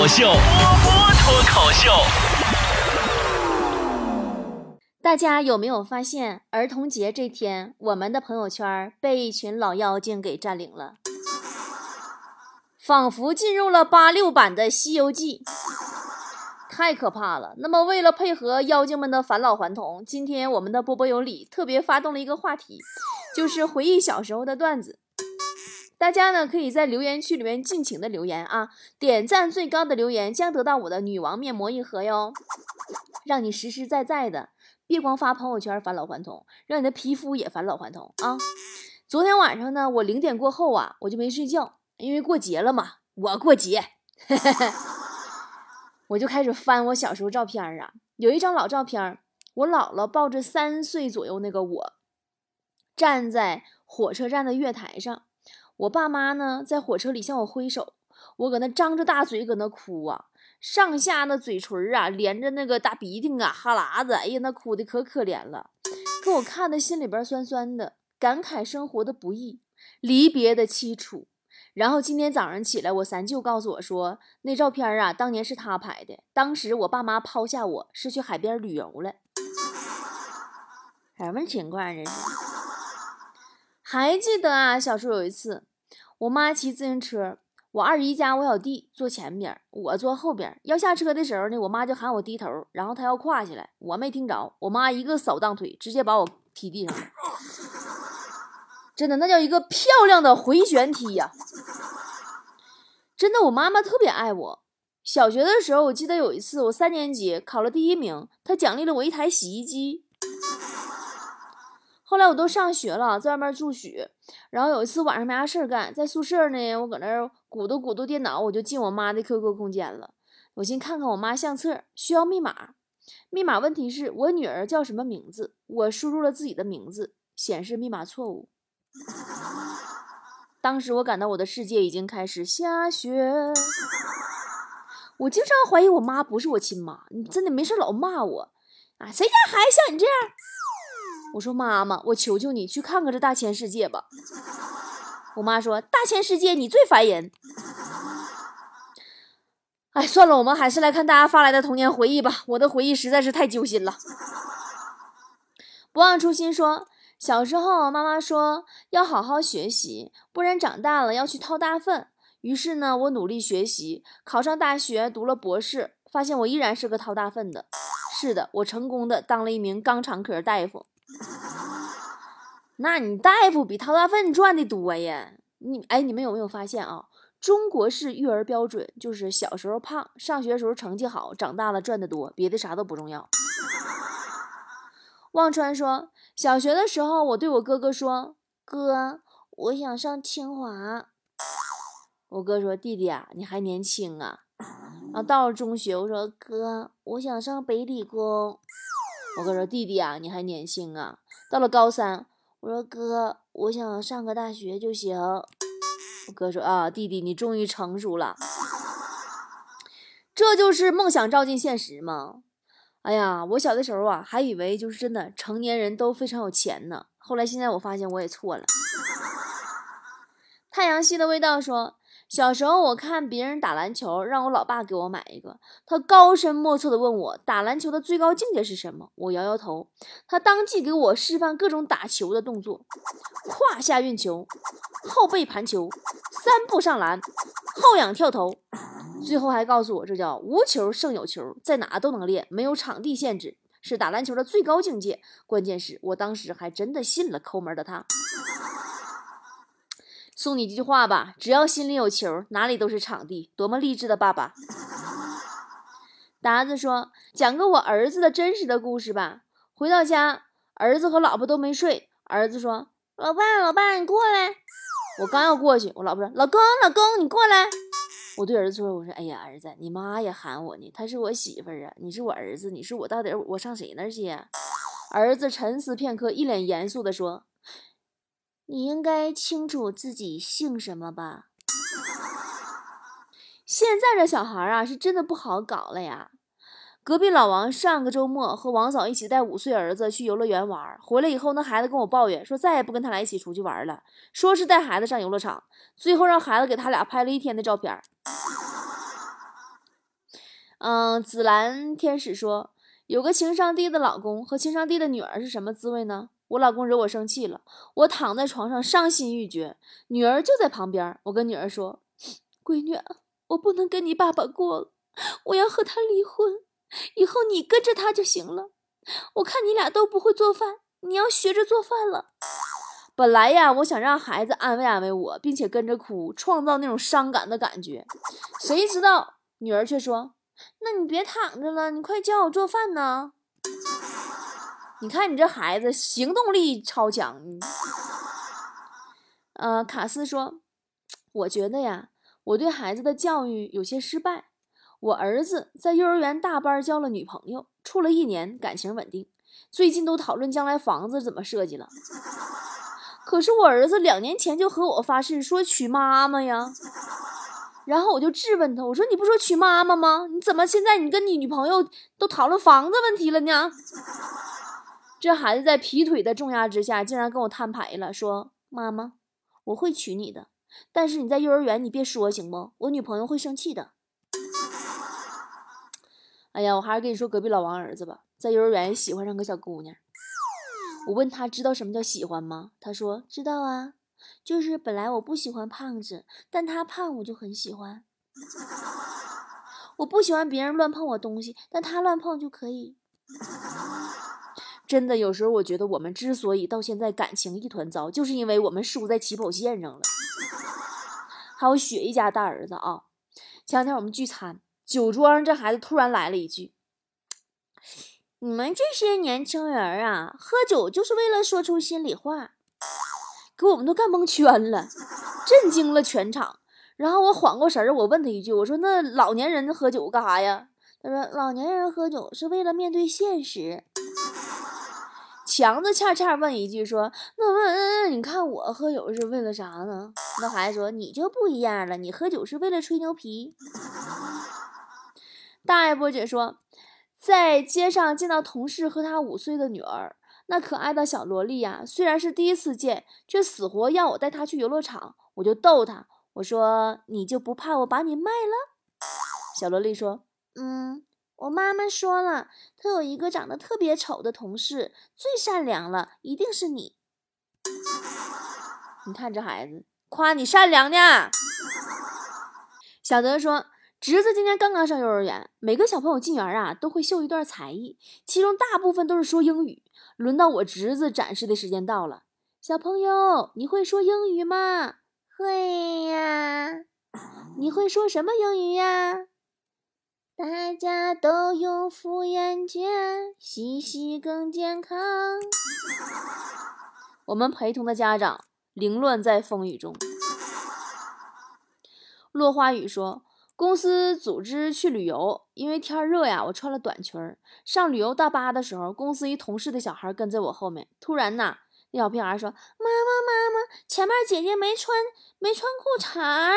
口秀，波波脱口秀。大家有没有发现，儿童节这天，我们的朋友圈被一群老妖精给占领了，仿佛进入了八六版的《西游记》，太可怕了。那么，为了配合妖精们的返老还童，今天我们的波波有理特别发动了一个话题，就是回忆小时候的段子。大家呢可以在留言区里面尽情的留言啊，点赞最高的留言将得到我的女王面膜一盒哟，让你实实在在的。别光发朋友圈返老还童，让你的皮肤也返老还童啊！昨天晚上呢，我零点过后啊，我就没睡觉，因为过节了嘛，我过节，我就开始翻我小时候照片啊。有一张老照片，我姥姥抱着三岁左右那个我，站在火车站的月台上，我爸妈呢在火车里向我挥手，我搁那张着大嘴搁那哭啊。上下那嘴唇啊，连着那个大鼻涕啊，哈喇子，哎呀，那哭的可可怜了，给我看的心里边酸酸的，感慨生活的不易，离别的凄楚。然后今天早上起来，我三舅告诉我说，那照片啊，当年是他拍的，当时我爸妈抛下我是去海边旅游了，什么情况这是？还记得啊，小时候有一次，我妈骑自行车。我二姨家我小弟坐前边，我坐后边。要下车的时候呢，我妈就喊我低头，然后她要跨下来，我没听着，我妈一个扫荡腿，直接把我踢地上了。真的，那叫一个漂亮的回旋踢呀！真的，我妈妈特别爱我。小学的时候，我记得有一次我三年级考了第一名，她奖励了我一台洗衣机。后来我都上学了，在外面住宿。然后有一次晚上没啥事儿干，在宿舍呢，我搁那儿鼓捣鼓捣电脑，我就进我妈的 QQ 空间了。我先看看我妈相册，需要密码。密码问题是我女儿叫什么名字？我输入了自己的名字，显示密码错误。当时我感到我的世界已经开始下雪。我经常怀疑我妈不是我亲妈，你真的没事老骂我啊？谁家孩子像你这样？我说妈妈，我求求你去看看这大千世界吧。我妈说大千世界你最烦人。哎，算了，我们还是来看大家发来的童年回忆吧。我的回忆实在是太揪心了。不忘初心说，小时候妈妈说要好好学习，不然长大了要去掏大粪。于是呢，我努力学习，考上大学，读了博士，发现我依然是个掏大粪的。是的，我成功的当了一名肛肠科大夫。那你大夫比掏大粪赚的多呀？你哎，你们有没有发现啊？中国式育儿标准就是小时候胖，上学时候成绩好，长大了赚的多，别的啥都不重要。忘川说，小学的时候，我对我哥哥说：“哥，我想上清华。”我哥说：“弟弟啊，你还年轻啊。”然后到了中学，我说：“哥，我想上北理工。”我哥说：“弟弟啊，你还年轻啊。”到了高三，我说：“哥，我想上个大学就行。”我哥说：“啊，弟弟，你终于成熟了。”这就是梦想照进现实吗？哎呀，我小的时候啊，还以为就是真的成年人都非常有钱呢。后来现在我发现我也错了。太阳系的味道说。小时候我看别人打篮球，让我老爸给我买一个。他高深莫测地问我打篮球的最高境界是什么？我摇摇头。他当即给我示范各种打球的动作：胯下运球、后背盘球、三步上篮、后仰跳投。最后还告诉我，这叫无球胜有球，在哪都能练，没有场地限制，是打篮球的最高境界。关键是我当时还真的信了抠门的他。送你一句话吧，只要心里有球，哪里都是场地。多么励志的爸爸！达子说：“讲个我儿子的真实的故事吧。回到家，儿子和老婆都没睡。儿子说：‘老爸，老爸，你过来。’我刚要过去，我老婆说：‘老公，老公，你过来。’我对儿子说：‘我说，哎呀，儿子，你妈也喊我呢，她是我媳妇儿啊，你是我儿子，你是我到底我上谁那儿去呀？’儿子沉思片刻，一脸严肃地说。”你应该清楚自己姓什么吧？现在这小孩啊，是真的不好搞了呀。隔壁老王上个周末和王嫂一起带五岁儿子去游乐园玩儿，回来以后，那孩子跟我抱怨说再也不跟他俩一起出去玩了，说是带孩子上游乐场，最后让孩子给他俩拍了一天的照片。嗯，紫蓝天使说，有个情商低的老公和情商低的女儿是什么滋味呢？我老公惹我生气了，我躺在床上伤心欲绝，女儿就在旁边。我跟女儿说：“闺女，我不能跟你爸爸过了，我要和他离婚，以后你跟着他就行了。我看你俩都不会做饭，你要学着做饭了。”本来呀，我想让孩子安慰安慰我，并且跟着哭，创造那种伤感的感觉。谁知道女儿却说：“那你别躺着了，你快教我做饭呢。”你看你这孩子行动力超强。呃，卡斯说：“我觉得呀，我对孩子的教育有些失败。我儿子在幼儿园大班交了女朋友，处了一年，感情稳定。最近都讨论将来房子怎么设计了。可是我儿子两年前就和我发誓说娶妈妈呀。然后我就质问他，我说你不说娶妈妈吗？你怎么现在你跟你女朋友都讨论房子问题了呢？”这孩子在劈腿的重压之下，竟然跟我摊牌了，说：“妈妈，我会娶你的，但是你在幼儿园你别说行不？我女朋友会生气的。”哎呀，我还是跟你说隔壁老王儿子吧，在幼儿园喜欢上个小姑娘。我问他知道什么叫喜欢吗？他说知道啊，就是本来我不喜欢胖子，但他胖我就很喜欢。我不喜欢别人乱碰我东西，但他乱碰就可以。真的，有时候我觉得我们之所以到现在感情一团糟，就是因为我们输在起跑线上了。还有雪一家大儿子啊，前两天我们聚餐，酒桌上这孩子突然来了一句：“你们这些年轻人啊，喝酒就是为了说出心里话。”给我们都干蒙圈了，震惊了全场。然后我缓过神儿，我问他一句：“我说那老年人喝酒干啥呀？”他说：“老年人喝酒是为了面对现实。”强子恰恰问一句说：“那问嗯嗯你看我喝酒是为了啥呢？”那孩子说：“你就不一样了，你喝酒是为了吹牛皮。”大爱波姐说，在街上见到同事和他五岁的女儿，那可爱的小萝莉呀，虽然是第一次见，却死活要我带她去游乐场。我就逗她，我说：“你就不怕我把你卖了？”小萝莉说：“嗯。”我妈妈说了，她有一个长得特别丑的同事，最善良了，一定是你。你看这孩子，夸你善良呢。小德说，侄子今年刚刚上幼儿园，每个小朋友进园啊都会秀一段才艺，其中大部分都是说英语。轮到我侄子展示的时间到了，小朋友，你会说英语吗？会呀。你会说什么英语呀？大家都用复眼镜，洗洗更健康。我们陪同的家长凌乱在风雨中。落花雨说，公司组织去旅游，因为天热呀，我穿了短裙儿。上旅游大巴的时候，公司一同事的小孩跟在我后面，突然呐，那小屁孩说：“妈妈，妈妈，前面姐姐没穿，没穿裤衩儿。”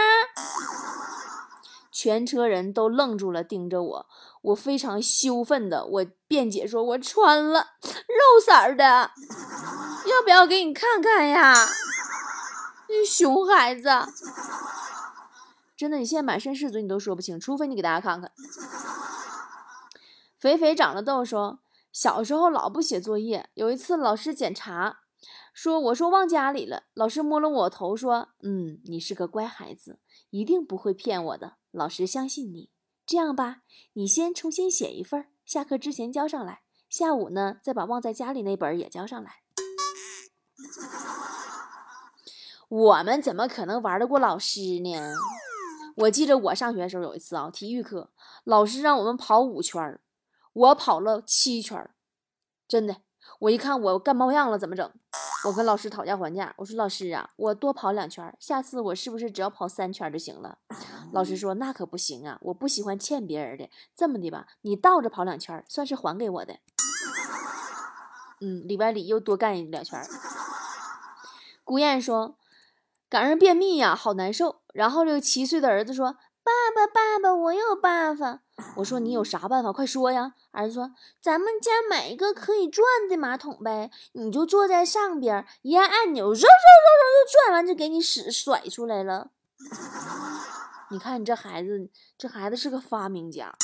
全车人都愣住了，盯着我。我非常羞愤的，我辩解说：“我穿了，肉色儿的，要不要给你看看呀？”你熊孩子，真的，你现在满身是嘴，你都说不清，除非你给大家看看。肥肥长了痘说：“小时候老不写作业，有一次老师检查，说我说忘家里了，老师摸了我头说：‘嗯，你是个乖孩子，一定不会骗我的。’”老师相信你，这样吧，你先重新写一份，下课之前交上来。下午呢，再把忘在家里那本也交上来。我们怎么可能玩得过老师呢？我记得我上学的时候有一次啊，体育课老师让我们跑五圈我跑了七圈真的。我一看我干冒样了，怎么整？我跟老师讨价还价，我说老师啊，我多跑两圈，下次我是不是只要跑三圈就行了？老师说那可不行啊，我不喜欢欠别人的。这么的吧，你倒着跑两圈，算是还给我的。嗯，里外里又多干两圈。顾燕说，赶上便秘呀，好难受。然后这个七岁的儿子说。爸爸，爸爸，我有办法。我说你有啥办法？快说呀！儿子说，咱们家买一个可以转的马桶呗，你就坐在上边，一按按钮，嗖嗖嗖嗖就转完，就给你屎甩出来了。你看你这孩子，这孩子是个发明家。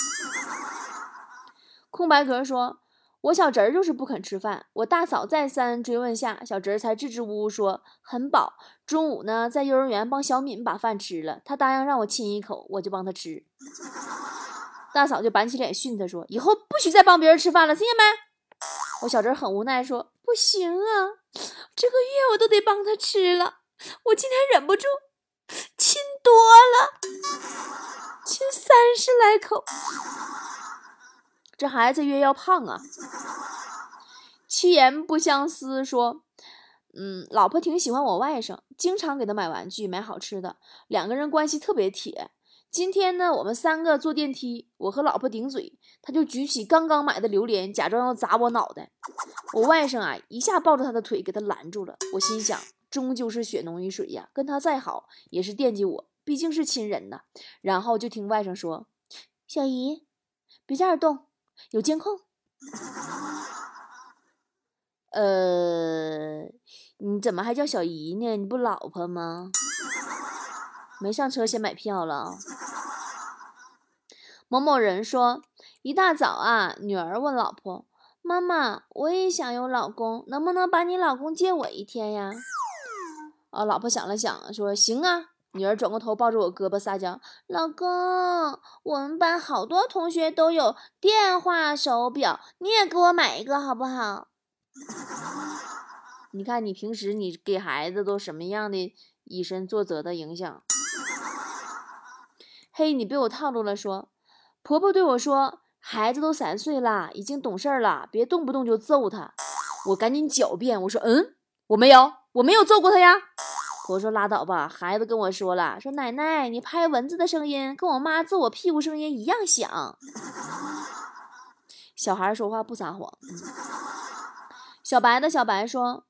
空白格说：“我小侄儿就是不肯吃饭，我大嫂再三追问下，小侄儿才支支吾吾说很饱。中午呢，在幼儿园帮小敏把饭吃了，他答应让我亲一口，我就帮他吃。大嫂就板起脸训他说：以后不许再帮别人吃饭了，听见没？我小侄儿很无奈说：不行啊，这个月我都得帮他吃了，我今天忍不住亲多了，亲三十来口。”这孩子越要胖啊！七言不相思说：“嗯，老婆挺喜欢我外甥，经常给他买玩具、买好吃的，两个人关系特别铁。今天呢，我们三个坐电梯，我和老婆顶嘴，他就举起刚刚买的榴莲，假装要砸我脑袋。我外甥啊，一下抱着他的腿给他拦住了。我心想，终究是血浓于水呀，跟他再好也是惦记我，毕竟是亲人呐。然后就听外甥说：‘小姨，别在这动。’”有监控，呃，你怎么还叫小姨呢？你不老婆吗？没上车先买票了。某某人说，一大早啊，女儿问老婆：“妈妈，我也想有老公，能不能把你老公借我一天呀？”啊，老婆想了想，说：“行啊。”女儿转过头，抱着我胳膊撒娇：“老公，我们班好多同学都有电话手表，你也给我买一个好不好？” 你看，你平时你给孩子都什么样的以身作则的影响？嘿，你被我套路了。说，婆婆对我说：“孩子都三岁了，已经懂事了，别动不动就揍他。”我赶紧狡辩，我说：“嗯，我没有，我没有揍过他呀。”我说拉倒吧，孩子跟我说了，说奶奶，你拍蚊子的声音跟我妈揍我屁股声音一样响。小孩说话不撒谎。小白的小白说，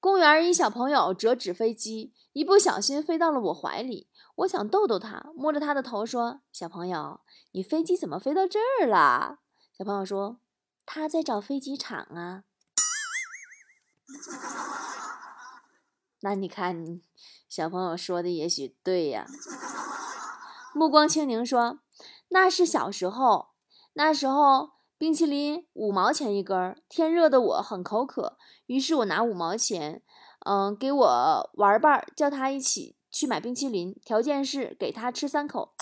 公园一小朋友折纸飞机，一不小心飞到了我怀里，我想逗逗他，摸着他的头说，小朋友，你飞机怎么飞到这儿了？小朋友说，他在找飞机场啊。那你看，小朋友说的也许对呀。目光清宁说：“那是小时候，那时候冰淇淋五毛钱一根儿，天热的我很口渴，于是我拿五毛钱，嗯，给我玩伴儿叫他一起去买冰淇淋，条件是给他吃三口。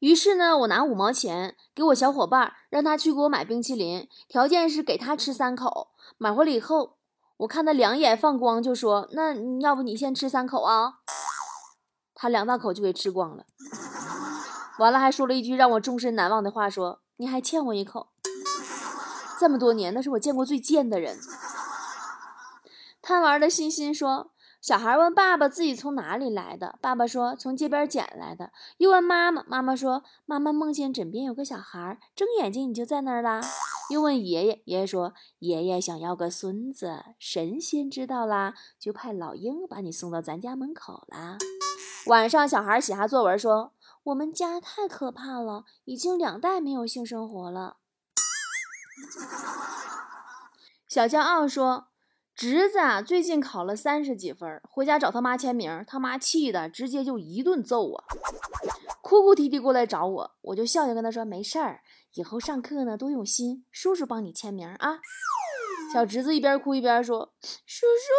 于是呢，我拿五毛钱给我小伙伴儿让他去给我买冰淇淋，条件是给他吃三口。买回来以后。”我看他两眼放光，就说：“那要不你先吃三口啊？”他两大口就给吃光了，完了还说了一句让我终身难忘的话：“说你还欠我一口。”这么多年，那是我见过最贱的人。贪玩的欣欣说。小孩问爸爸自己从哪里来的，爸爸说从街边捡来的。又问妈妈，妈妈说妈妈梦见枕边有个小孩，睁眼睛你就在那儿啦。又问爷爷，爷爷说爷爷想要个孙子，神仙知道啦，就派老鹰把你送到咱家门口啦。晚上小孩写下作文说我们家太可怕了，已经两代没有性生活了。小骄傲说。侄子啊，最近考了三十几分，回家找他妈签名，他妈气的直接就一顿揍我，哭哭啼啼过来找我，我就笑笑跟他说没事儿，以后上课呢多用心，叔叔帮你签名啊。小侄子一边哭一边说：“叔叔，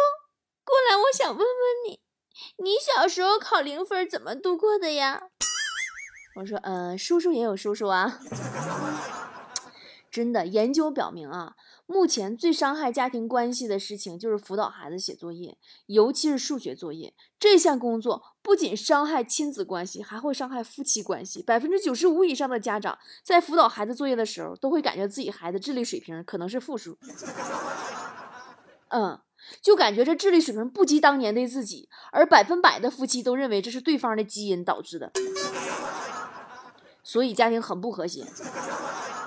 过来，我想问问你，你小时候考零分怎么度过的呀？” 我说：“嗯，叔叔也有叔叔啊。”真的，研究表明啊。目前最伤害家庭关系的事情就是辅导孩子写作业，尤其是数学作业。这项工作不仅伤害亲子关系，还会伤害夫妻关系。百分之九十五以上的家长在辅导孩子作业的时候，都会感觉自己孩子智力水平可能是负数。嗯，就感觉这智力水平不及当年的自己，而百分百的夫妻都认为这是对方的基因导致的，所以家庭很不和谐。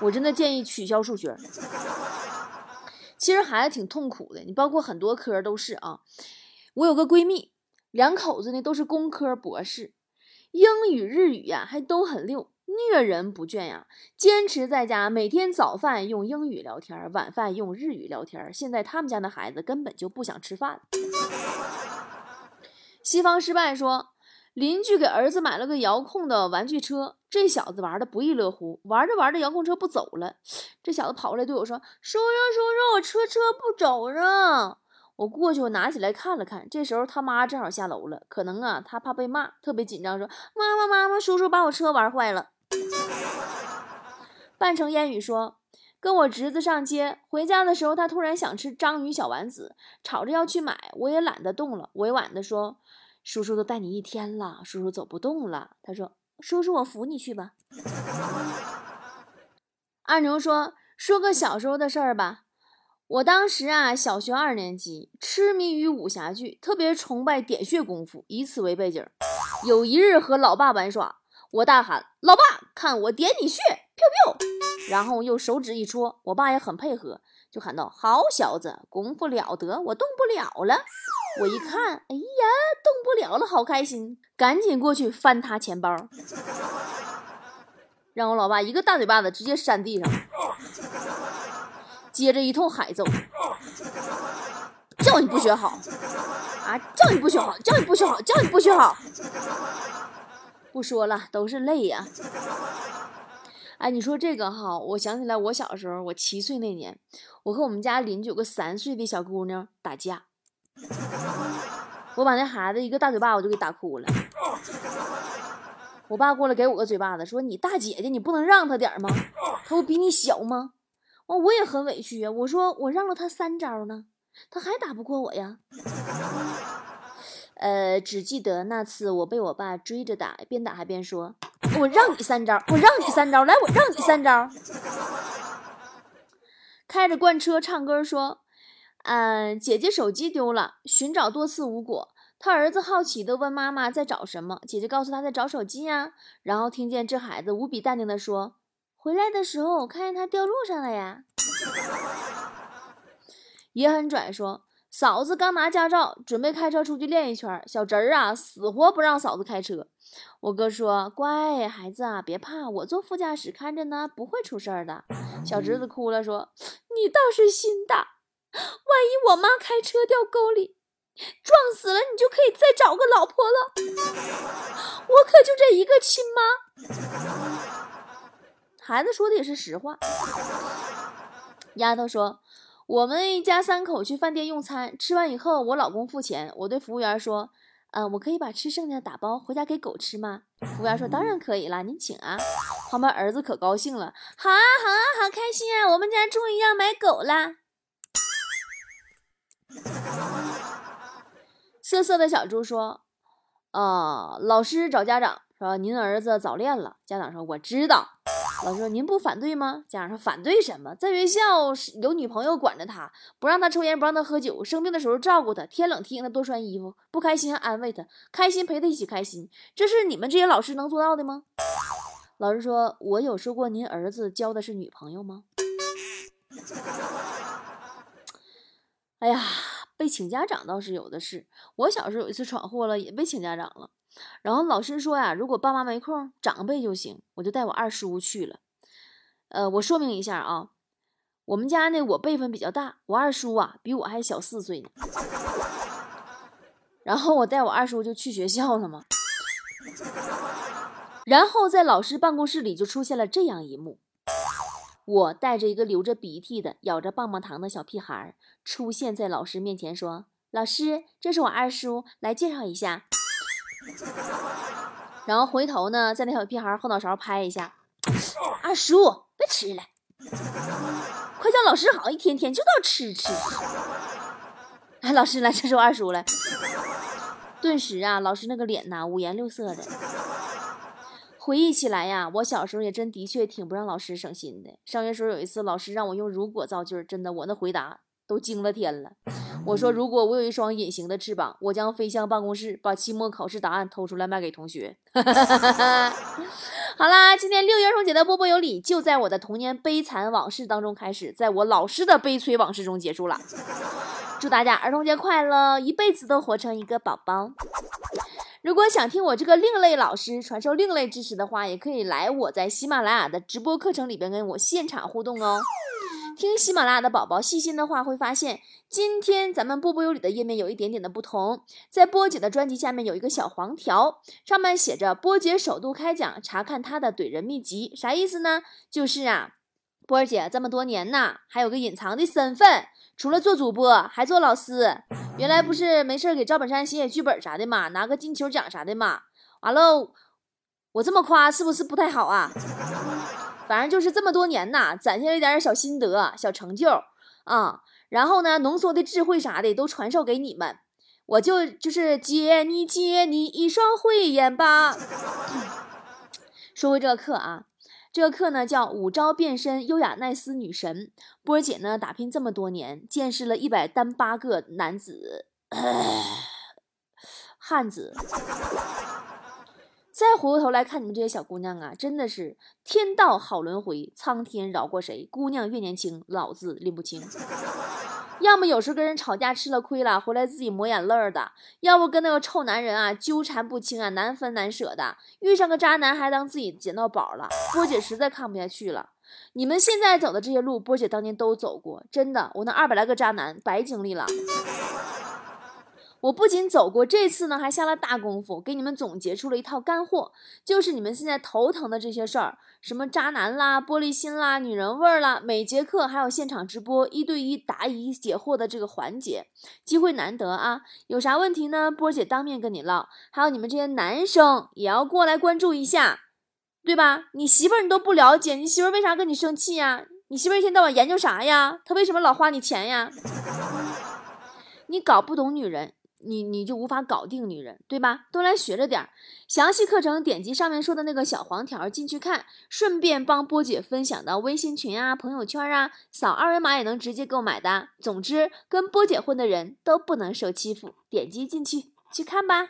我真的建议取消数学。其实孩子挺痛苦的，你包括很多科都是啊。我有个闺蜜，两口子呢都是工科博士，英语、日语呀还都很溜，虐人不倦呀。坚持在家每天早饭用英语聊天，晚饭用日语聊天。现在他们家的孩子根本就不想吃饭。西方失败说。邻居给儿子买了个遥控的玩具车，这小子玩的不亦乐乎。玩着玩着，遥控车不走了，这小子跑过来对我说：“叔叔，叔叔，我车车不走了。”我过去，我拿起来看了看。这时候他妈正好下楼了，可能啊，他怕被骂，特别紧张，说：“妈妈，妈妈，叔叔把我车玩坏了。”半城烟雨说：“跟我侄子上街，回家的时候，他突然想吃章鱼小丸子，吵着要去买，我也懒得动了，委婉的说。”叔叔都带你一天了，叔叔走不动了。他说：“叔叔，我扶你去吧。”二牛说：“说个小时候的事儿吧。我当时啊，小学二年级，痴迷于武侠剧，特别崇拜点穴功夫，以此为背景。有一日和老爸玩耍，我大喊：‘老爸，看我点你穴！’飘飘，然后用手指一戳，我爸也很配合，就喊道：‘好小子，功夫了得，我动不了了。’”我一看，哎呀，动不了了，好开心，赶紧过去翻他钱包，让我老爸一个大嘴巴子直接扇地上，接着一通海揍，叫你不学好啊，叫你不学好，叫你不学好，叫你不学好，不说了，都是泪呀。哎，你说这个哈，我想起来我小时候，我七岁那年，我和我们家邻居有个三岁的小姑娘打架。我把那孩子一个大嘴巴，我就给打哭了。我爸过来给我个嘴巴子，说：“你大姐姐，你不能让他点吗？他不比你小吗？”哦，我也很委屈呀。我说：“我让了他三招呢，他还打不过我呀。”呃，只记得那次我被我爸追着打，边打还边说：“我让你三招，我让你三招，来，我让你三招。”开着罐车唱歌说。嗯，姐姐手机丢了，寻找多次无果。他儿子好奇地问妈妈在找什么，姐姐告诉他在找手机呀。然后听见这孩子无比淡定地说：“回来的时候我看见他掉路上了呀。”也很拽说：“嫂子刚拿驾照，准备开车出去练一圈。小侄儿啊，死活不让嫂子开车。”我哥说：“乖孩子啊，别怕，我坐副驾驶看着呢，不会出事儿的。”小侄子哭了说：“ 你倒是心大。”万一我妈开车掉沟里撞死了，你就可以再找个老婆了。我可就这一个亲妈。孩子说的也是实话。丫头说，我们一家三口去饭店用餐，吃完以后我老公付钱，我对服务员说：“嗯，我可以把吃剩下的打包回家给狗吃吗？”服务员说：“当然可以了，您请啊。”旁边儿子可高兴了，好啊好啊好开心啊，我们家终于要买狗了。瑟瑟的小猪说：“啊，老师找家长说您儿子早恋了。家长说我知道。老师说您不反对吗？家长说反对什么？在学校有女朋友管着他，不让他抽烟，不让他喝酒，生病的时候照顾他，天冷提醒他多穿衣服，不开心还安慰他，开心陪他一起开心。这是你们这些老师能做到的吗？”老师说：“我有说过您儿子交的是女朋友吗？” 哎呀。被请家长倒是有的是，我小时候有一次闯祸了，也被请家长了。然后老师说呀，如果爸妈没空，长辈就行。我就带我二叔去了。呃，我说明一下啊，我们家呢，我辈分比较大，我二叔啊比我还小四岁呢。然后我带我二叔就去学校了嘛。然后在老师办公室里就出现了这样一幕。我带着一个流着鼻涕的、咬着棒棒糖的小屁孩儿出现在老师面前，说：“老师，这是我二叔，来介绍一下。”然后回头呢，在那小屁孩后脑勺拍一下：“ 二叔，别吃了，快叫老师好，一天天就道吃吃。”哎，老师来，这是我二叔来。顿时啊，老师那个脸呐，五颜六色的。回忆起来呀，我小时候也真的确挺不让老师省心的。上学时候有一次，老师让我用“如果”造句，真的，我那回答都惊了天了。我说：“如果我有一双隐形的翅膀，我将飞向办公室，把期末考试答案偷出来卖给同学。”好啦，今天六一儿童节的波波有理就在我的童年悲惨往事当中开始，在我老师的悲催往事中结束了。祝大家儿童节快乐，一辈子都活成一个宝宝。如果想听我这个另类老师传授另类知识的话，也可以来我在喜马拉雅的直播课程里边跟我现场互动哦。听喜马拉雅的宝宝细心的话会发现，今天咱们波波有理的页面有一点点的不同。在波姐的专辑下面有一个小黄条，上面写着“波姐首度开讲，查看她的怼人秘籍”，啥意思呢？就是啊，波儿姐这么多年呐，还有个隐藏的身份，除了做主播，还做老师。原来不是没事给赵本山写写剧本啥的嘛，拿个金球奖啥的嘛。完了，我这么夸是不是不太好啊？反正就是这么多年呐，攒下了一点小心得、小成就啊，然后呢，浓缩的智慧啥的都传授给你们，我就就是借你借你一双慧眼吧。说回这个课啊，这个课呢叫五招变身优雅奈斯女神。波儿姐呢打拼这么多年，见识了一百单八个男子汉子。再回过头来看你们这些小姑娘啊，真的是天道好轮回，苍天饶过谁？姑娘越年轻，老子拎不清。要么有时候跟人吵架吃了亏了，回来自己抹眼泪儿的；要不跟那个臭男人啊纠缠不清啊，难分难舍的。遇上个渣男还当自己捡到宝了。波姐实在看不下去了。你们现在走的这些路，波姐当年都走过，真的，我那二百来个渣男白经历了。我不仅走过，这次呢还下了大功夫，给你们总结出了一套干货，就是你们现在头疼的这些事儿，什么渣男啦、玻璃心啦、女人味儿啦，每节课还有现场直播一对一答疑解惑的这个环节，机会难得啊！有啥问题呢？波姐当面跟你唠。还有你们这些男生也要过来关注一下，对吧？你媳妇儿你都不了解，你媳妇儿为啥跟你生气呀？你媳妇儿一天到晚研究啥呀？她为什么老花你钱呀？你搞不懂女人。你你就无法搞定女人，对吧？都来学着点儿。详细课程点击上面说的那个小黄条进去看，顺便帮波姐分享到微信群啊、朋友圈啊，扫二维码也能直接购买的。总之，跟波姐混的人都不能受欺负。点击进去去看吧。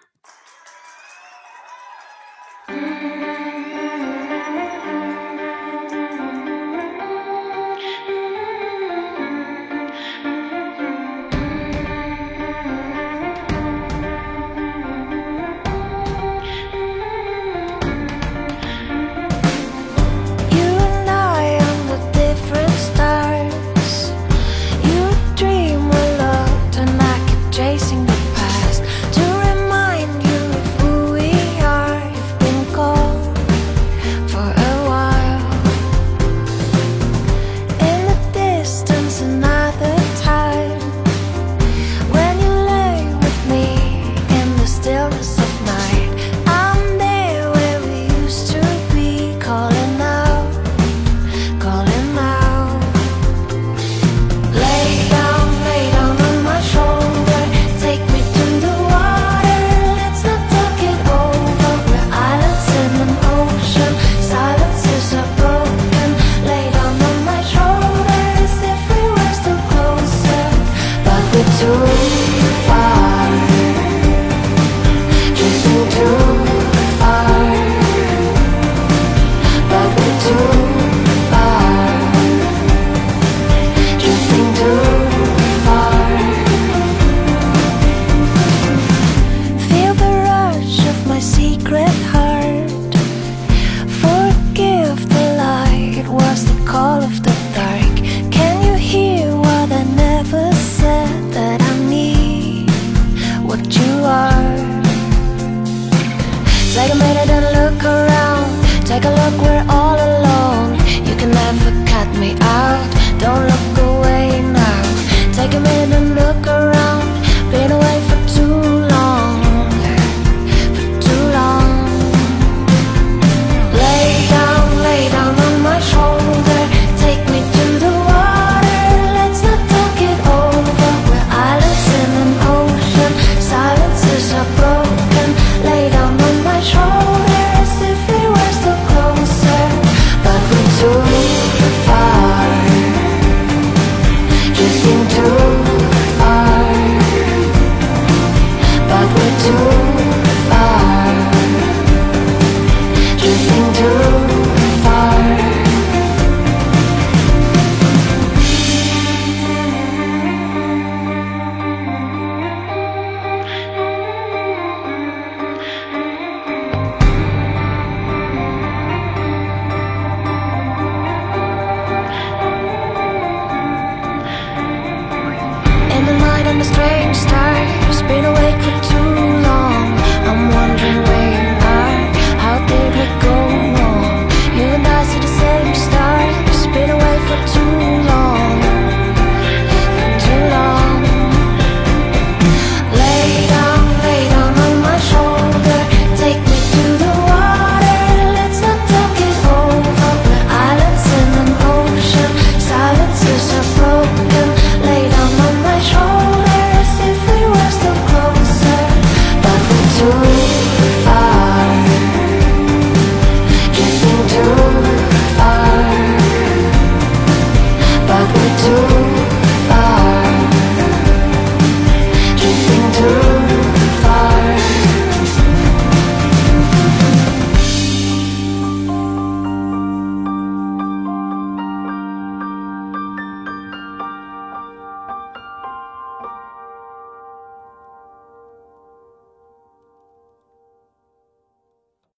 do